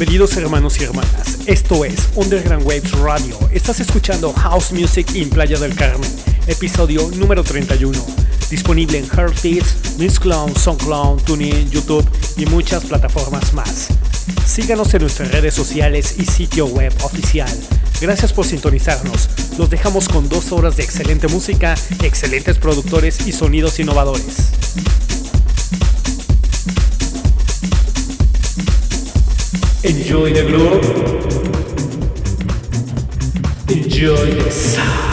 Bienvenidos hermanos y hermanas. Esto es Underground Waves Radio. Estás escuchando House Music in Playa del Carmen, episodio número 31. Disponible en Heartbeats, Clown, SoundCloud, TuneIn, YouTube y muchas plataformas más. Síganos en nuestras redes sociales y sitio web oficial. Gracias por sintonizarnos. Los dejamos con dos horas de excelente música, excelentes productores y sonidos innovadores. Enjoy the groove. Enjoy the sound.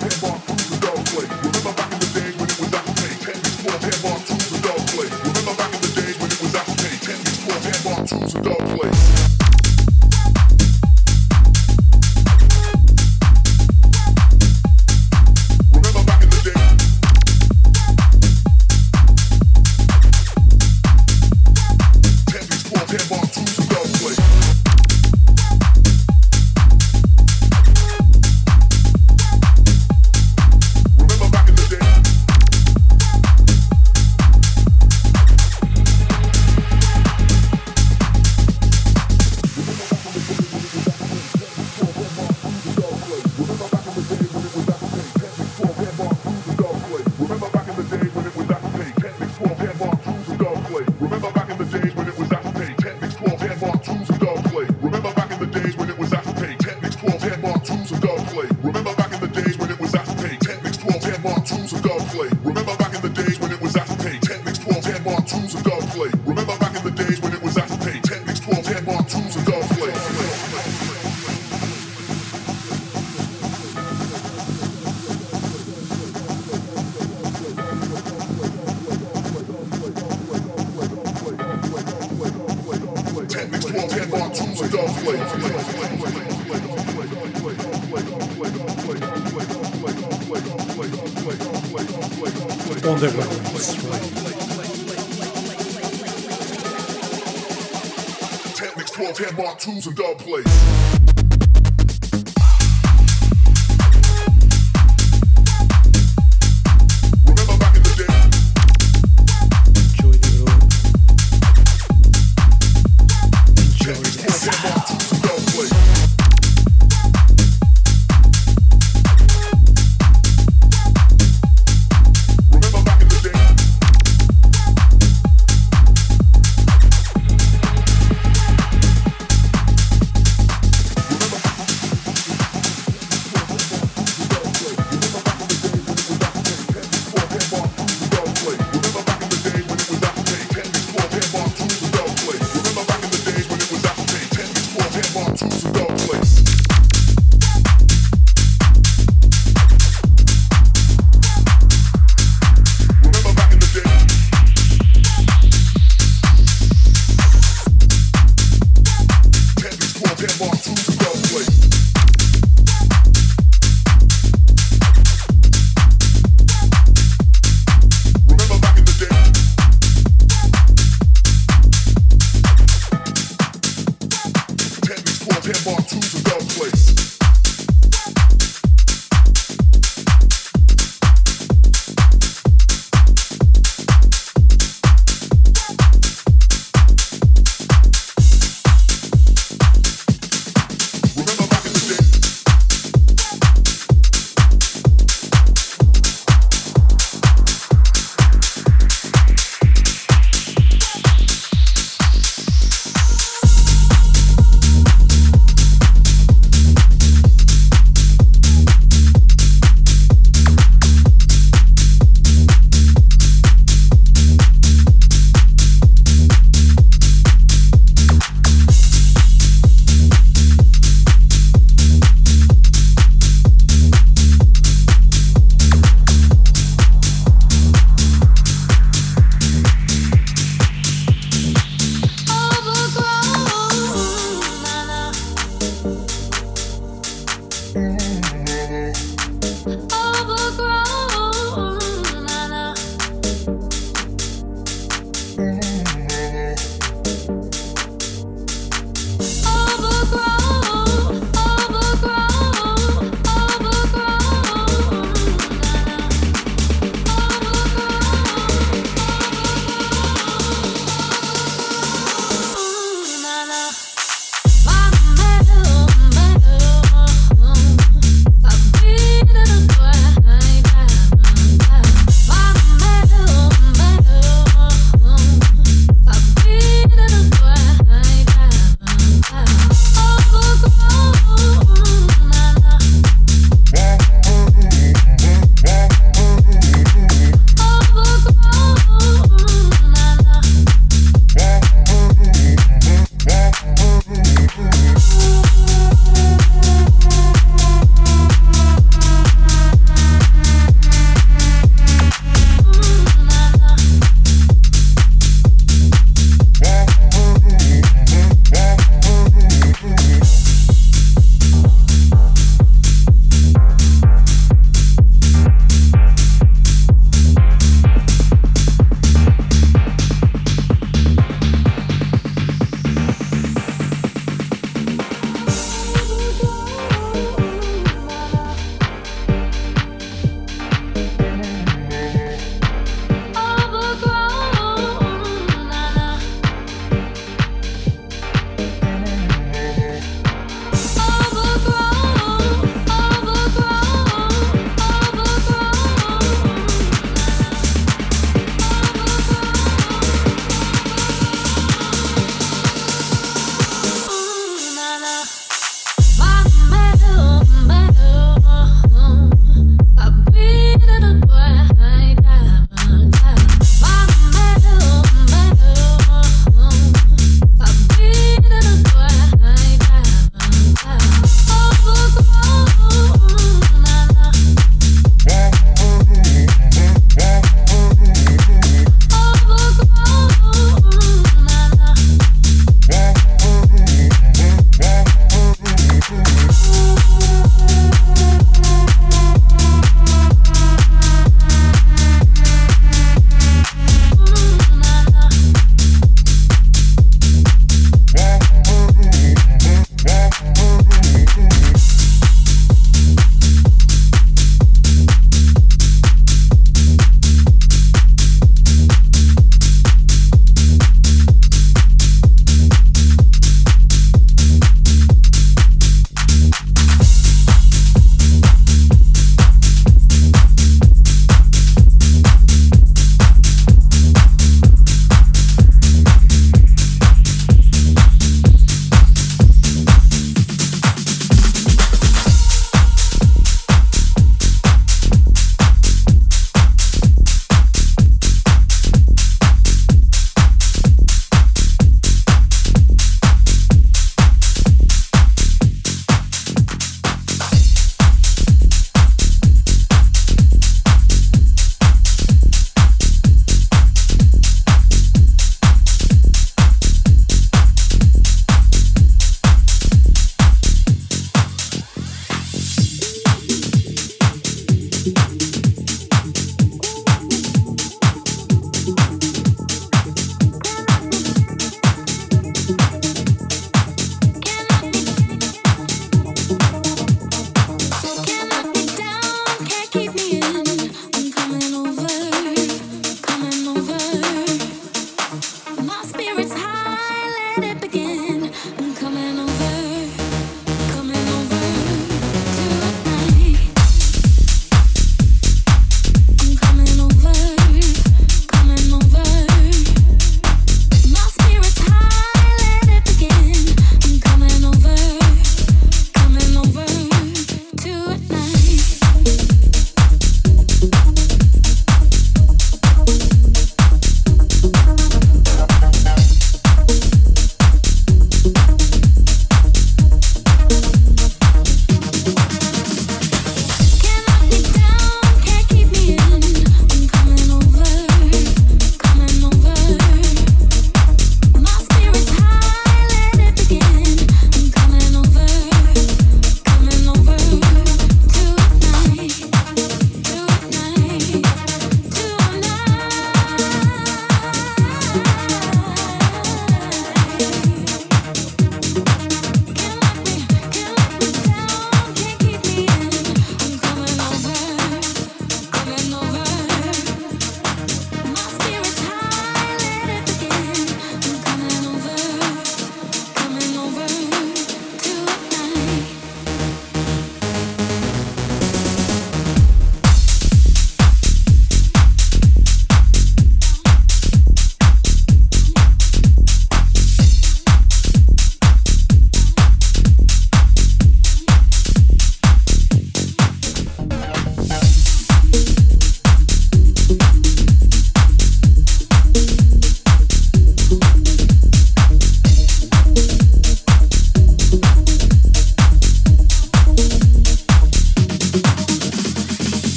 Бумба, бумба, бумба.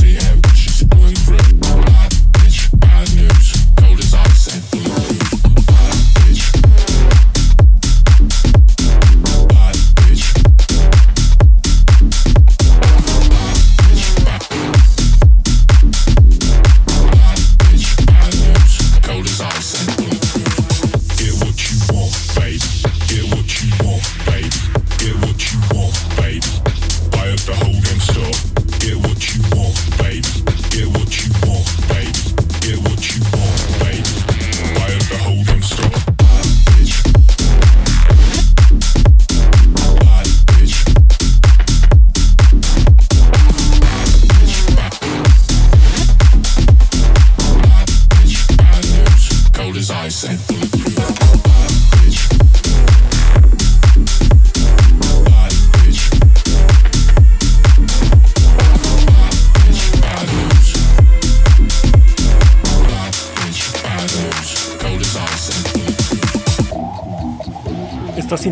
She had, she's pulling through.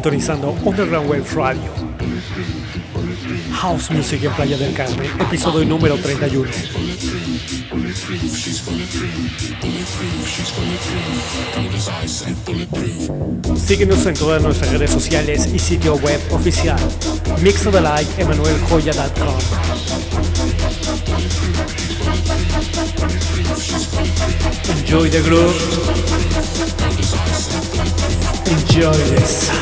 Sintonizando Underground Wave Radio. House Music en Playa del Carmen, episodio número 31. Síguenos en todas nuestras redes sociales y sitio web oficial mixodelikeemanueljoya.com. Enjoy the groove. Enjoy this.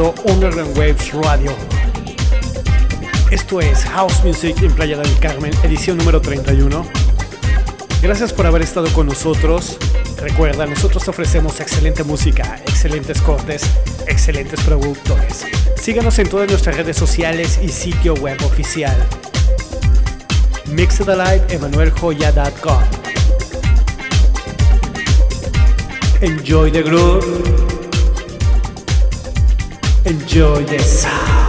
Escuchando Underground Waves Radio. Esto es House Music en Playa del Carmen, edición número 31. Gracias por haber estado con nosotros. Recuerda, nosotros ofrecemos excelente música, excelentes cortes, excelentes productores. Síganos en todas nuestras redes sociales y sitio web oficial. MixedAlive.emanueljoya.com Enjoy the groove. Enjoy the sound.